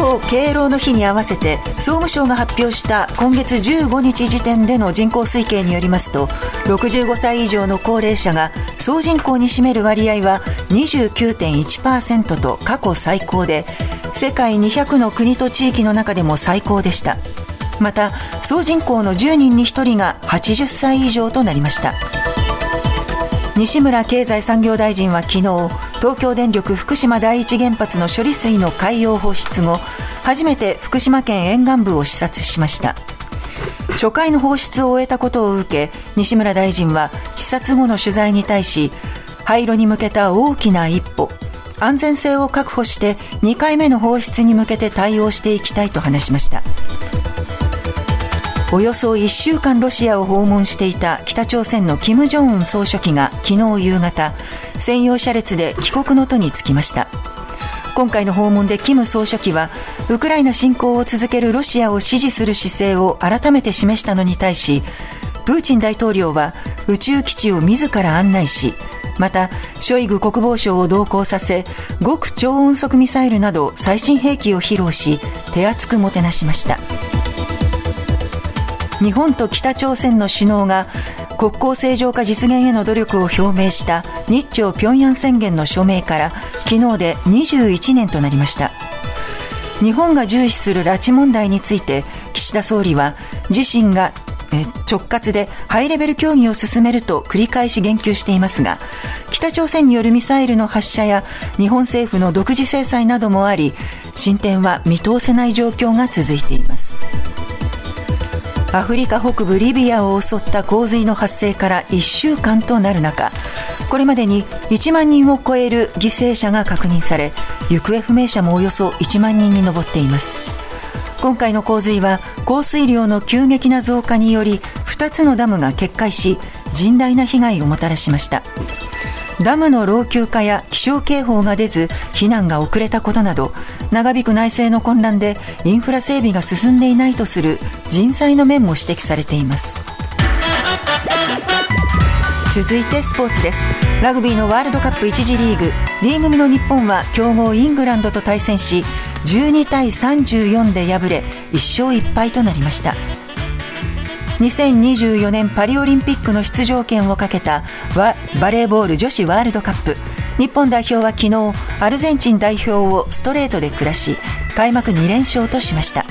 今日敬老の日に合わせて総務省が発表した今月15日時点での人口推計によりますと65歳以上の高齢者が総人口に占める割合は29.1%と過去最高で世界200の国と地域の中でも最高でした。また総人口の10人に1人が80歳以上となりました。西村経済産業大臣は昨日東京電力福島第一原発の処理水の海洋放出後初めて福島県沿岸部を視察しました。初回の放出を終えたことを受け西村大臣は視察後の取材に対し廃炉に向けた大きな一歩安全性を確保して2回目の放出に向けて対応していきたいと話しました。およそ1週間ロシアを訪問していた北朝鮮の金正恩総書記が昨日夕方専用車列で帰国の途に就きました。今回の訪問で金総書記はウクライナ侵攻を続けるロシアを支持する姿勢を改めて示したのに対しプーチン大統領は宇宙基地を自ら案内しまたショイグ国防相を同行させ極超音速ミサイルなど最新兵器を披露し手厚くもてなしました。日本と北朝鮮の首脳が国交正常化実現への努力を表明した日朝平壌宣言の署名から昨日で21年となりました。日本が重視する拉致問題について岸田総理は自身が直轄でハイレベル協議を進めると繰り返し言及していますが北朝鮮によるミサイルの発射や日本政府の独自制裁などもあり進展は見通せない状況が続いています。アフリカ北部リビアを襲った洪水の発生から1週間となる中これまでに1万人を超える犠牲者が確認され行方不明者もおよそ1万人に上っています。今回の洪水は降水量の急激な増加により2つのダムが決壊し甚大な被害をもたらしました。ダムの老朽化や気象警報が出ず避難が遅れたことなど長引く内政の混乱でインフラ整備が進んでいないとする人災の面も指摘されています。続いてスポーツです。ラグビーのワールドカップ1次リーグ。D 組の日本は強豪イングランドと対戦し12対34で敗れ1勝1敗となりました。2024年パリオリンピックの出場権をかけたバレーボール女子ワールドカップ。日本代表は昨日アルゼンチン代表をストレートで下し開幕2連勝としました。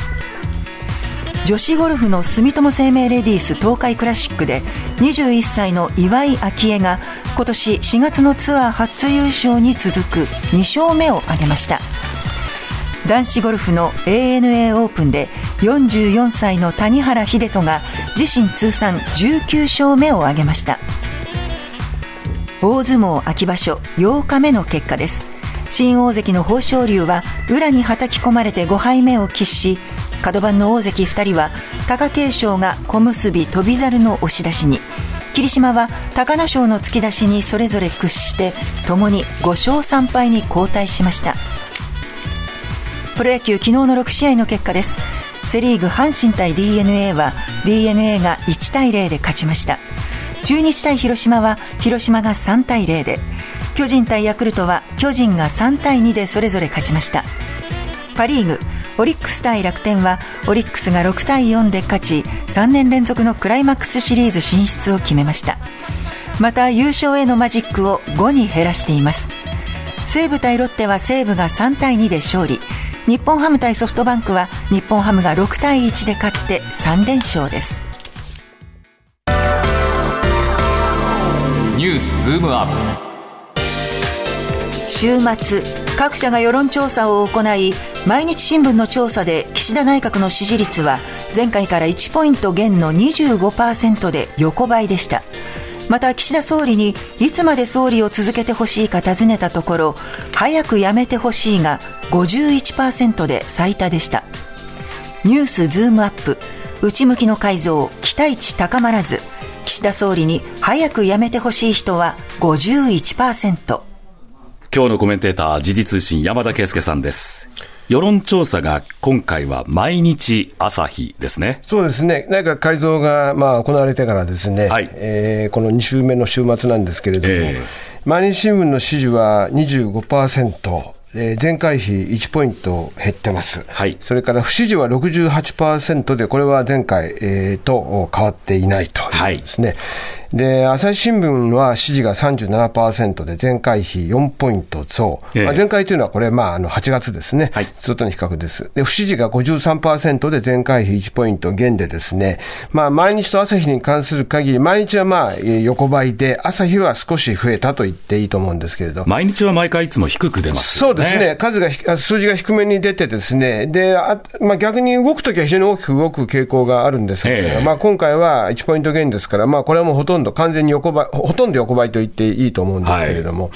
女子ゴルフの住友生命レディース東海クラシックで21歳の岩井明愛が今年4月のツアー初優勝に続く2勝目を挙げました。男子ゴルフの ANA オープンで44歳の谷原秀人が自身通算19勝目を挙げました。大相撲秋場所8日目の結果です。新大関の豊昇龍は裏にはたき込まれて5敗目を喫し角番の大関2人は貴景勝が小結翔猿の押し出しに。霧島は隆の勝の突き出しにそれぞれ屈してともに5勝3敗に後退しました。プロ野球昨日の6試合の結果です。セ・リーグ阪神対 d n a は d n a が1対0で勝ちました。中日対広島は広島が3対0で巨人対ヤクルトは巨人が3対2でそれぞれ勝ちました。パ・リーグオリックス対楽天はオリックスが6対4で勝ち3年連続のクライマックスシリーズ進出を決めました。また優勝へのマジックを5に減らしています。西武対ロッテは西武が3対2で勝利。日本ハム対ソフトバンクは日本ハムが6対1で勝って3連勝です。スズームアップ週末各社が世論調査を行い毎日新聞の調査で岸田内閣の支持率は前回から1ポイント減の25%で横ばいでした。また岸田総理にいつまで総理を続けてほしいか尋ねたところ早く辞めてほしいが51%で最多でした。ニュースズームアップ内向きの改造期待値高まらず岸田総理に早く辞めてほしい人は51%今日のコメンテーター時事通信山田圭介さんです。世論調査が今回は毎日朝日ですね。そうですね。内閣改造がまあ行われてからですね、はい、えー、この2週目の週末なんですけれども、えー、毎日新聞の支持は25%、えー、前回比1ポイント減ってます、はい、それから不支持は68%で、これは前回、えー、と変わっていないということですね。はいで、朝日新聞は支持が37%で、前回比4ポイント増、ええ、まあ、前回というのはこれ、まあ、あの8月ですね、はい、ずっとの比較です。で、不支持が53%で、前回比1ポイント減でですね、まあ、毎日と朝日に関する限り、毎日はまあ横ばいで、朝日は少し増えたと言っていいと思うんですけれど。毎日は毎回いつも低く出ます、ね、そうですね、数が、数字が低めに出てですね、であまあ、逆に動くときは非常に大きく動く傾向があるんですけど、え、まあ、今回は1ポイント減ですから、まあ、これはもうほとんど完全に横ばい、ほとんど横ばいと言っていいと思うんですけれども、はい、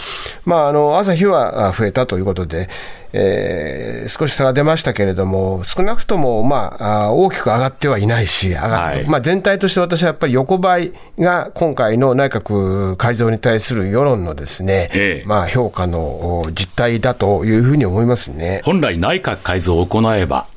まあ、あの朝日は増えたということで、えー、少し差が出ましたけれども、少なくとも、まあ、大きく上がってはいないし、上がって、はい、まあ、全体として私はやっぱり横ばいが今回の内閣改造に対する世論のですね、ええ、まあ、評価の実態だというふうに思いますね。本来内閣改造を行えば、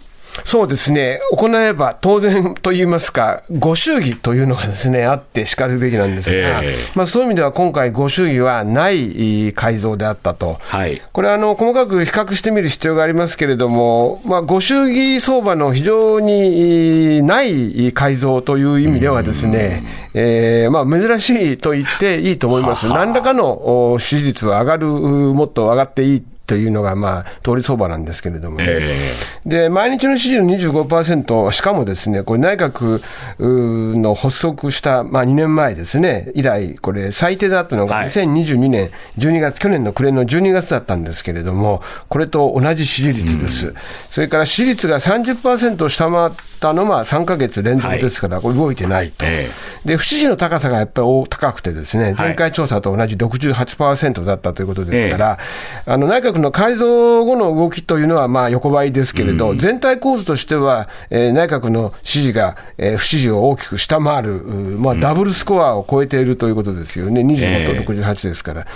そうですね、行えば当然といいますか、ご祝儀というのがですね、あってしかるべきなんですが、えー、まあ、そういう意味では今回、ご祝儀はない改造であったと、はい、これはあの細かく比較してみる必要がありますけれども、まあ、ご祝儀相場の非常にない改造という意味ではですね、えー、まあ、珍しいと言っていいと思います。何らかの支持率は上がる、もっと上がっていいというのが、まあ、通り相場なんですけれども、ね、えー、で毎日の支持の25%、しかもですね、これ、内閣の発足した、まあ、2年前ですね、以来、これ、最低だったのが2022年12月、去年の暮れの12月だったんですけれども、これと同じ支持率です。うん、それから支持率が30%を下回ったのは3か月連続ですから、動いてないと、えー、で不支持の高さがやっぱり高くて、ですね前回調査と同じ68%だったということですから、えー、あの内閣の改造後の動きというのはまあ横ばいですけれど、うん、全体構図としては、えー、内閣の支持が、えー、不支持を大きく下回る、まあ、ダブルスコアを超えているということですよね、25と68ですから、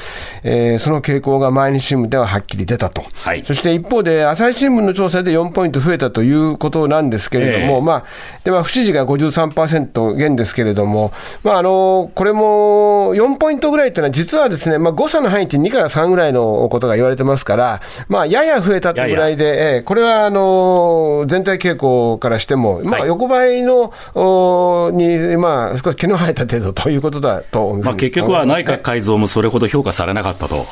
えー、その傾向が毎日新聞でははっきり出たと、はい、そして一方で、朝日新聞の調査で4ポイント増えたということなんですけれども、まあでまあ、不支持が53%減ですけれども、まあ、あのこれも4ポイントぐらいというのは、実はですね、まあ、誤差の範囲って2から3ぐらいのことが言われてますから、まあ、やや増えたってぐらいで、やや。えー、これはあの全体傾向からしても、まあ、横ばいの、はい、に、まあ、少し気の生えた程度ということだと、まあ、結局は内閣改造もそれほど評価されなかったと。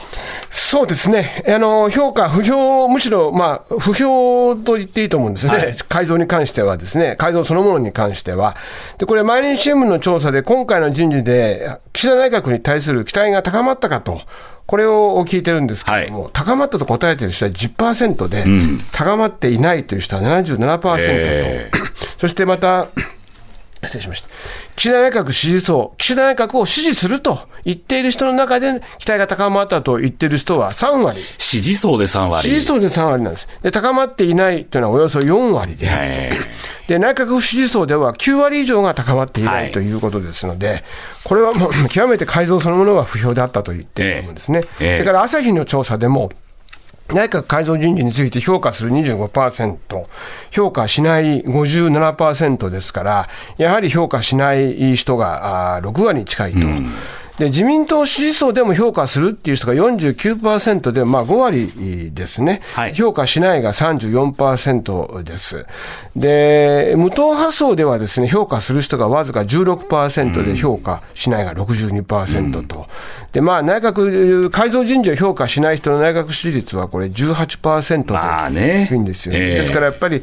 そうですね、あの評価、不評、むしろ、まあ、不評と言っていいと思うんですね、はい、改造に関してはですね、改造そのものに関しては。で、これ、毎日新聞の調査で、今回の人事で、岸田内閣に対する期待が高まったかと。これを聞いてるんですけれども、はい、高まったと答えてる人は10%で、うん、高まっていないという人は77%と、えー、そしてまた、失礼しました。岸田内閣支持層、岸田内閣を支持すると言っている人の中で、期待が高まったと言っている人は3割。支持層で3割。支持層で3割なんです。で、高まっていないというのはおよそ4割であると。で、内閣不支持層では9割以上が高まっていない、はい、ということですので、これはもう極めて改造そのものは不評であったと言っていると思うんですね。えーえー、それから朝日の調査でも、内閣改造人事について評価する25%、評価しない57%ですから、やはり評価しない人が6割に近いと。うんで、自民党支持層でも評価するっていう人が49%で、まあ5割ですね。はい、評価しないが34%です。で、無党派層ではですね、評価する人がわずか16%で評価しないが62%と。うん、で、まあ内閣、改造人事を評価しない人の内閣支持率はこれ18%で低いんですよ、ね。えー、ですからやっぱり、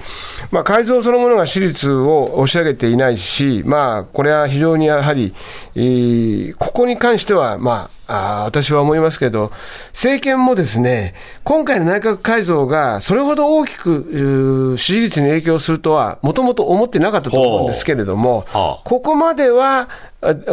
まあ改造そのものが支持率を押し上げていないし、まあこれは非常にやはり、えー、ここに関しては、まあ、あ私は思いますけど、政権もですね、今回の内閣改造がそれほど大きく支持率に影響するとは、もともと思ってなかったと思うんですけれども、ここまでは、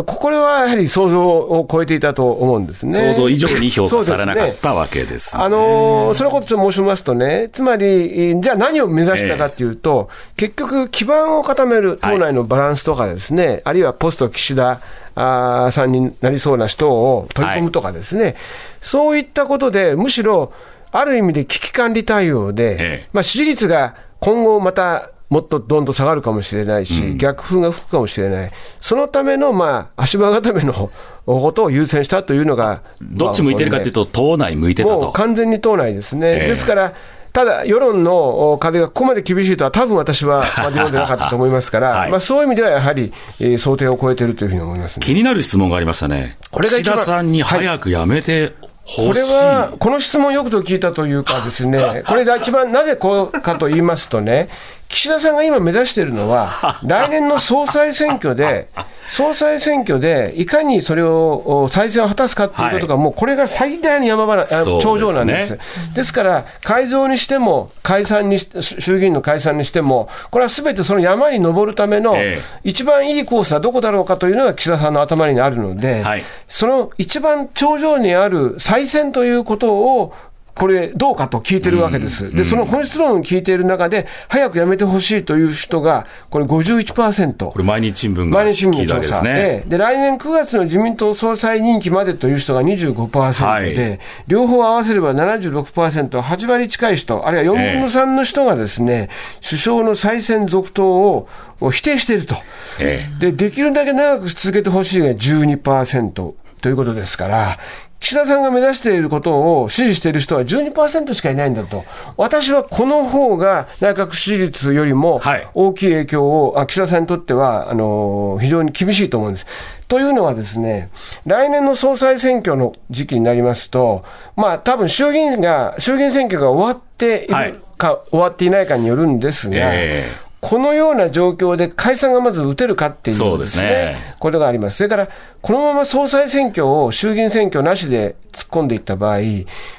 これはやはり想像を超えていたと思うんですね。想像以上に評価されなかったわけです、ね、あのそのことを申しますとね、つまり、じゃあ何を目指したかというと、えー、結局、基盤を固める党内のバランスとかですね、はい、あるいはポスト岸田あさんになりそうな人を取り込むとかですね、はい、そういったことで、むしろ、ある意味で危機管理対応で、ええ、まあ、支持率が今後またもっとどんどん下がるかもしれないし、逆風が吹くかもしれない、そのための、まあ、足場固めのことを優先したというのが、どっち向いてるかというと、党内向いてたと。完全に党内ですね。えー、ですからただ、世論の風がここまで厳しいとは、多分私は 読んでなかったと思いますから、はい、まあ、そういう意味ではやはり、えー、想定を超えているというふうに思います、ね、気になる質問がありましたね、これが岸田さんに早くやめて、これは、この質問よくと聞いたというかですね、これが一番なぜこうかと言いますとね、岸田さんが今目指しているのは、来年の総裁選挙で、総裁選挙でいかにそれを再選を果たすかということが、もうこれが最大の山場頂上なんです。ですから、改造にしても、解散に衆議院の解散にしても、これはすべてその山に登るための一番いいコースはどこだろうかというのが岸田さんの頭にあるので、その一番頂上にある再選ということをこれ、どうかと聞いてるわけです。で、その本質論を聞いている中で、早くやめてほしいという人が、これ51%。これ、毎日新聞が毎日新聞の調査。でで、来年9月の自民党総裁任期までという人が25%で、はい、両方合わせれば76%、8割近い人、あるいは4分の3の人がですね、えー、首相の再選続投を否定していると。えー、で、できるだけ長く続けてほしいが12%ということですから、岸田さんが目指していることを支持している人は12%しかいないんだと、私はこの方が内閣支持率よりも大きい影響を、はい、岸田さんにとってはあの非常に厳しいと思うんです。というのはですね、来年の総裁選挙の時期になりますと、まあ多分衆議院が、衆議院選挙が終わっているか、はい、終わっていないかによるんですが、えーこのような状況で解散がまず打てるかっていうですね、すねこれがあります。それから、このまま総裁選挙を衆議院選挙なしで突っ込んでいった場合、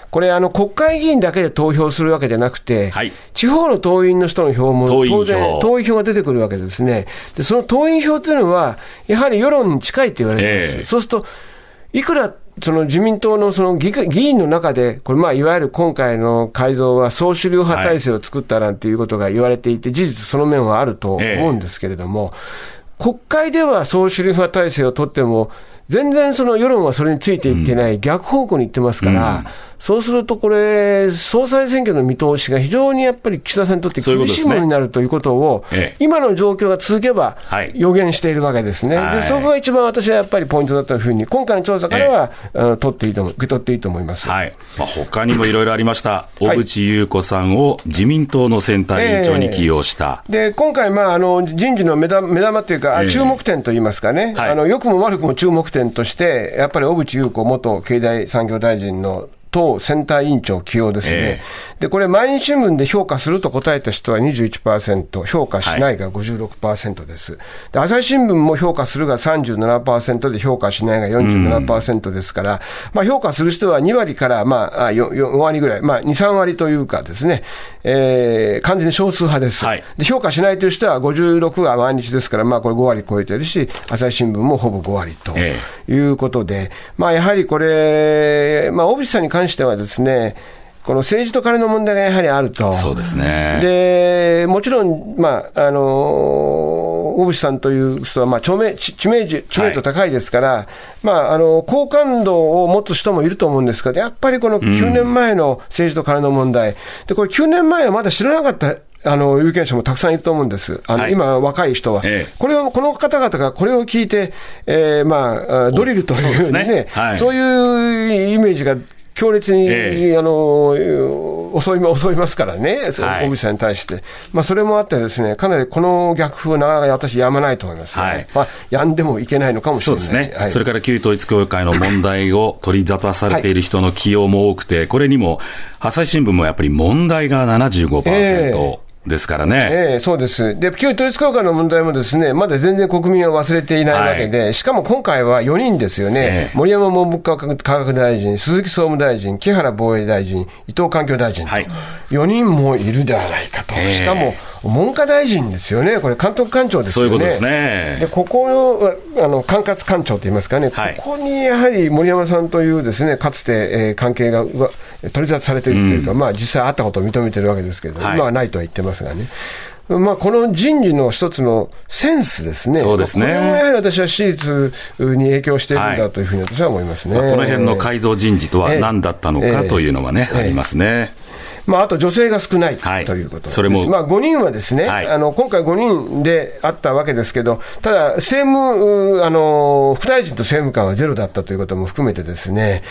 これ、あの、国会議員だけで投票するわけじゃなくて、はい、地方の党員の人の票も当然、党員票が出てくるわけですね。で、その党員票というのは、やはり世論に近いって言われてます。えー、そうすると、いくらその自民党のその議員の中で、これ、まあ、いわゆる今回の改造は総主流派体制を作ったなんていうことが言われていて、事実その面はあると思うんですけれども、国会では総主流派体制を取っても、全然その世論はそれについていってない、逆方向に行ってますから、そうするとこれ、総裁選挙の見通しが非常にやっぱり岸田さんにとって厳しいものになるということを、今の状況が続けば予言しているわけですね、でそこが一番私はやっぱりポイントだったふうに、今回の調査からは、あの取っていいと受け取っていいと思います、はい。まあ、他にもいろいろありました、小渕優子さんを自民党の選対委員長に起用した、で今回、まあ、あの人事の目玉目玉というか、注目点といいますかね、あの良くも悪くも注目点として、やっぱり小渕優子元経済産業大臣の党選対委員長起用ですね、えー、でこれ、毎日新聞で評価すると答えた人は21%、評価しないが56%です、はい、で朝日新聞も評価するが37%で、評価しないが47%ですから、まあ、評価する人は2割から、まあ、4, 4割ぐらい、まあ、2、3割というかですね、えー、完全に少数派です、はい、で評価しないという人は56は毎日ですから、まあ、これ5割超えてるし、朝日新聞もほぼ5割ということで、えー、まあ、やはりこれ、まあ、オフィスさんに関関してはですね、この政治と金の問題がやはりあると。そうですね。で、もちろん、まあ、あの、小渕さんという人は、まあ、著名、知名度、知名度高いですから、はい、まあ、あの、好感度を持つ人もいると思うんですけど、やっぱりこの9年前の政治と金の問題、うん、で、これ9年前はまだ知らなかったあの有権者もたくさんいると思うんです、あの、はい、今、若い人は、ええ、これをこの方々がこれを聞いて、えーまあ、ドリルというね、ね。はい、そういうイメージが強烈に、えー、あの襲い 襲いますからね、小渕さんに対して、まあ、それもあって、ですねかなりこの逆風、なかなか私、やまないと思います、ね、はい、まあ、やんでもいけないのかもしれない。そうですね、はい、それから旧統一教会の問題を取り沙汰されている人の起用も多くて、これにも朝日新聞もやっぱり問題が75%。えーですからね。ええそうです。で、旧統一教会の問題もですね、まだ全然国民は忘れていないわけで、はい、しかも今回は4人ですよね。え森山文部科学大臣、鈴木総務大臣、木原防衛大臣、伊藤環境大臣と、はい、4人もいるではないかと。しかも、文科大臣ですよね。これ監督官庁ですよね。そういうことですね。で、ここの、あの、管轄官庁といいますかね、はい、ここにやはり森山さんというですね、かつて、えー、関係が取り沙汰されているというか、うん、まあ実際あったことを認めてるわけですけれども、今はないとは言ってますがね。まあ、この人事の一つのセンスですね、そうですね。これもやはり私は私立に影響しているんだというふうに私は思いますね、まあ、この辺の改造人事とは何だったのかというのはね、ありますね。まあ、あと女性が少ない、はい、ということそれも、まあ、5人はですね、はい、あの今回5人であったわけですけど、ただ、政務、あの副大臣と政務官はゼロだったということも含めてですね、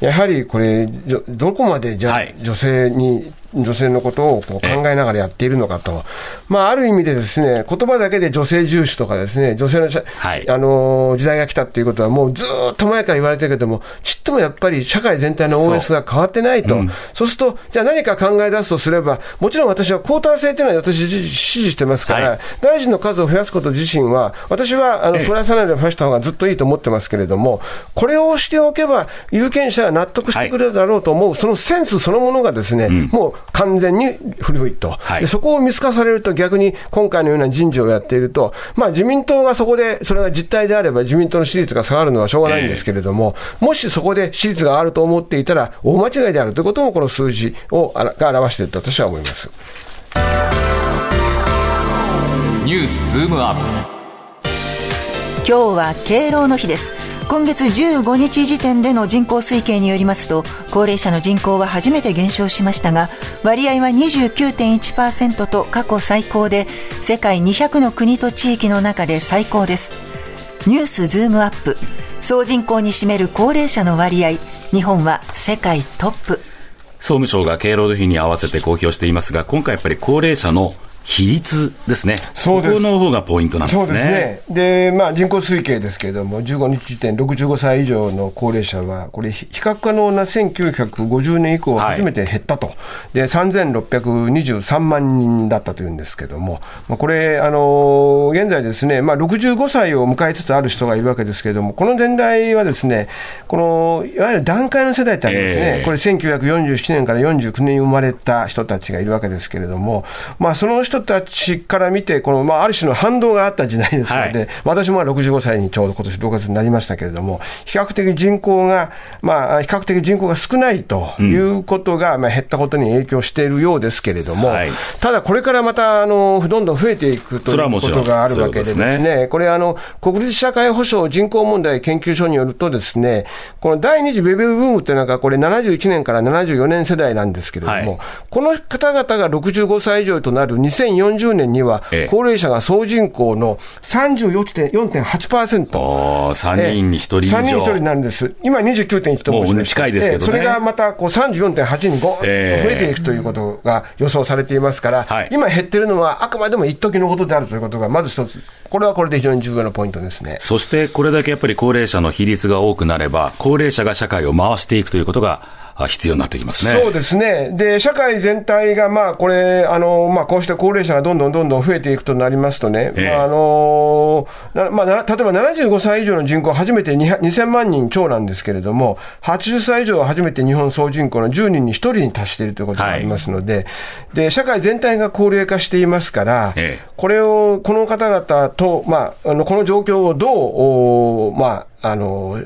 やはりこれ、どこまでじゃ、はい、女性に女性のことをこう考えながらやっているのかと、まあ、ある意味でですね、言葉だけで女性重視とかですね、女性の,、はい、あの時代が来たっていうことは、もうずっと前から言われてるけども、ちっともやっぱり社会全体の OS が変わってないと、そううん、そうすると、じゃあ何か考え出すとすれば、もちろん私はクォーター制というのは私、支持してますから、はい、大臣の数を増やすこと自身は、私はあのそれはさらに増やした方がずっといいと思ってますけれども、これをしておけば、有権者は納得してくれるだろうと思う、そのセンスそのものがですね、うん、もう完全に古いと、はい、そこを見透かされると、逆に今回のような人事をやっていると、まあ、自民党がそこで、それが実態であれば、自民党の支持率が下がるのはしょうがないんですけれども、えー、もしそこで支持率があると思っていたら、大間違いであるということも、この数字をが表していると私は思います。ニュースズームアップ。今日は敬老の日です今月15日時点での人口推計によりますと高齢者の人口は初めて減少しましたが割合は29.1%と過去最高で世界200の国と地域の中で最高です。ニュースズームアップ。総人口に占める高齢者の割合日本は世界トップ。総務省が敬老の日に合わせて公表していますが今回やっぱり高齢者の比率ですね、そうです。ここの方がポイントなんですね。ですね。でまあ、人口推計ですけれども、15日時点、65歳以上の高齢者は、これ、比較可能な1950年以降、初めて減ったと、はい、で3623万人だったというんですけれども、まあ、これ、あの現在ですね、まあ、65歳を迎えつつある人がいるわけですけれども、この年代はですね、このいわゆる段階の世代ってありますね、えー、これ、1947年から49年に生まれた人たちがいるわけですけれども、まあ、その人たちから見て、このまあ、ある種の反動があった時代ですので、はい、私も65歳にちょうど今年6月になりましたけれども、比較的人口が、まあ、比較的人口が少ないということが、うん、まあ、減ったことに影響しているようですけれども、はい、ただこれからまたあのどんどん増えていくということがあるわけでですね、これあの、国立社会保障人口問題研究所によるとですね、この第二次ベビーブームっていうのが、これ71年から74年世代なんですけれども、はい、この方々が65歳以上となる2040年には、高齢者が総人口の34.8%。お3人に1人以上。3人に1人なんです。今29.1と申しま近いですけど、ね、それがまたこう34.8にご増えていくということが予想されていますから、はい、今減ってるのはあくまでも一時のことであるということが、まず一つ、これはこれで非常に重要なポイントですね。そしてこれだけやっぱり高齢者の比率が多くなれば、高齢者が社会を回していくということが必要になってきますね。そうですね、で社会全体が、まあ、これ、あのまあ、こうして高齢者がどんどんどんどん増えていくとなりますとね、えー、まああのまあ、例えば75歳以上の人口、初めて2000万人超なんですけれども、80歳以上は初めて日本総人口の10人に1人に達しているということがありますので、はい、で社会全体が高齢化していますから、えー、これを、この方々と、まあ、あのこの状況をどう、まあ、あの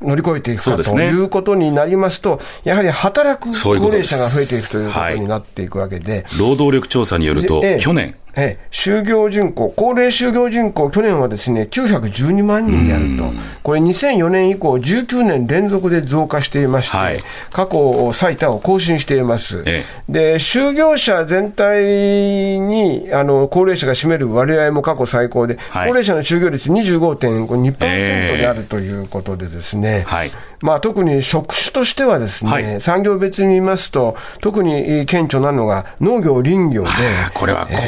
乗り越えていくかということになりますと、やはり働く高齢者が増えていくということになっていくわけで、労働力調査によると、去年、ええ、就業人口、高齢就業人口、去年はですね912万人であると、これ、2004年以降、19年連続で増加していまして、はい、過去最多を更新しています。ええ、で就業者全体にあの高齢者が占める割合も過去最高で、はい、高齢者の就業率25.2%であるということでですね、はいまあ、特に職種としてはですね、はい、産業別に見ますと、特に顕著なのが農業、林業で、これは後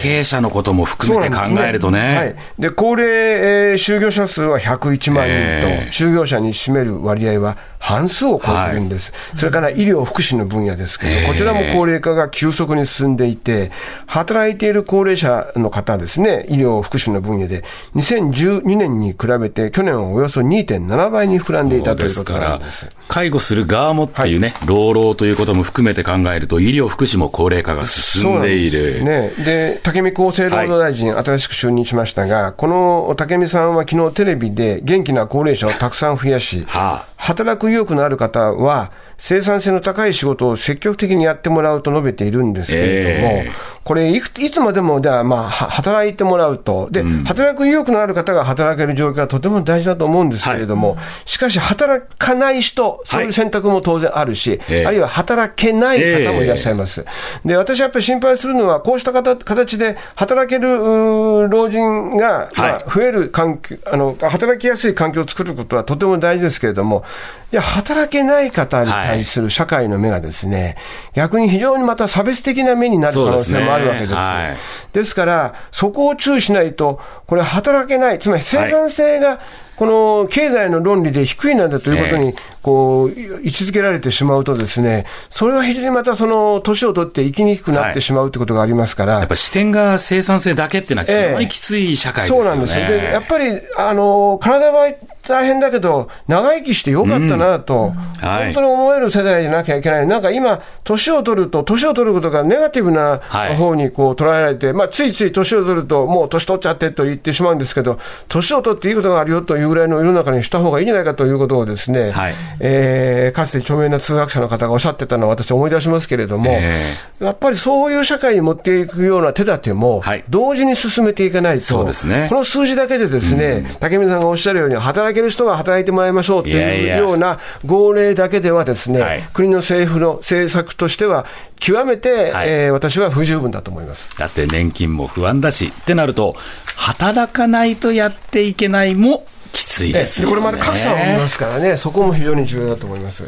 継者のことも含めて考えるとね。ね。はい、で高齢、えー、就業者数は101万人と、就業者に占める割合は半数を超えてるんです、はい、それから医療・福祉の分野ですけど、こちらも高齢化が急速に進んでいて、働いている高齢者の方ですね、医療・福祉の分野で、2012年に比べて、去年はおよそ2.7倍に膨らんでいたということなんです。介護する側もっていうね、はい、労働ということも含めて考えると、医療・福祉も高齢化が進んでいる。ね、で武見厚生労働大臣、はい、新しく就任しましたが、この武見さんは昨日テレビで元気な高齢者をたくさん増やし、はあ、働く意欲のある方は、生産性の高い仕事を積極的にやってもらうと述べているんですけれども、えー、これいく、いつまでもではまあ働いてもらうと、で、うん、働く意欲のある方が働ける状況はとても大事だと思うんですけれども、はい、しかし、働かない人、そういう選択も当然あるし、はい、あるいは働けない方もいらっしゃいます。えー、で私はやっぱり心配するのは、こうした形で働ける老人が、まあ、増える環境、あの働きやすい環境を作ることはとても大事ですけれども、じゃ働けない方に対する社会の目がですね、逆に非常にまた差別的な目になる可能性もあるわけです。ですはい、ですから、そこを注意しないと、これ、働けない、つまり生産性が、この経済の論理で低いなんだということに、こう、位置づけられてしまうとですね、それは非常にまたその、年を取って生きにくくなってしまうということがありますから。やっぱ視点が生産性だけっていうのは非常にきつい社会ですよね、そうなんですよ。で、やっぱり、あの、体は大変だけど、長生きしてよかったなと、本当に思える世代でなきゃいけない、なんか今、年を取ると、年を取ることがネガティブな方にこう捉えられて、はい、まあ、ついつい年を取ると、もう年取っちゃってと言ってしまうんですけど、年を取っていいことがあるよというぐらいの世の中にした方がいいんじゃないかということをですね、はい、えー、かつて著名な数学者の方がおっしゃってたのを私、思い出しますけれども、えー、やっぱりそういう社会に持っていくような手立ても、同時に進めていかないと、ね、この数字だけでですね、うん、竹見さんがおっしゃるように、働ける人が働いてもらいましょうというような号令だけではですね、はい、国の政府の政策としては、極めて、はい、えー、私は不十分だと思います。だって年金も不安だしってなると、働かないとやっていけないもきついです、ね、これまで格差を生みますからね、そこも非常に重要だと思います。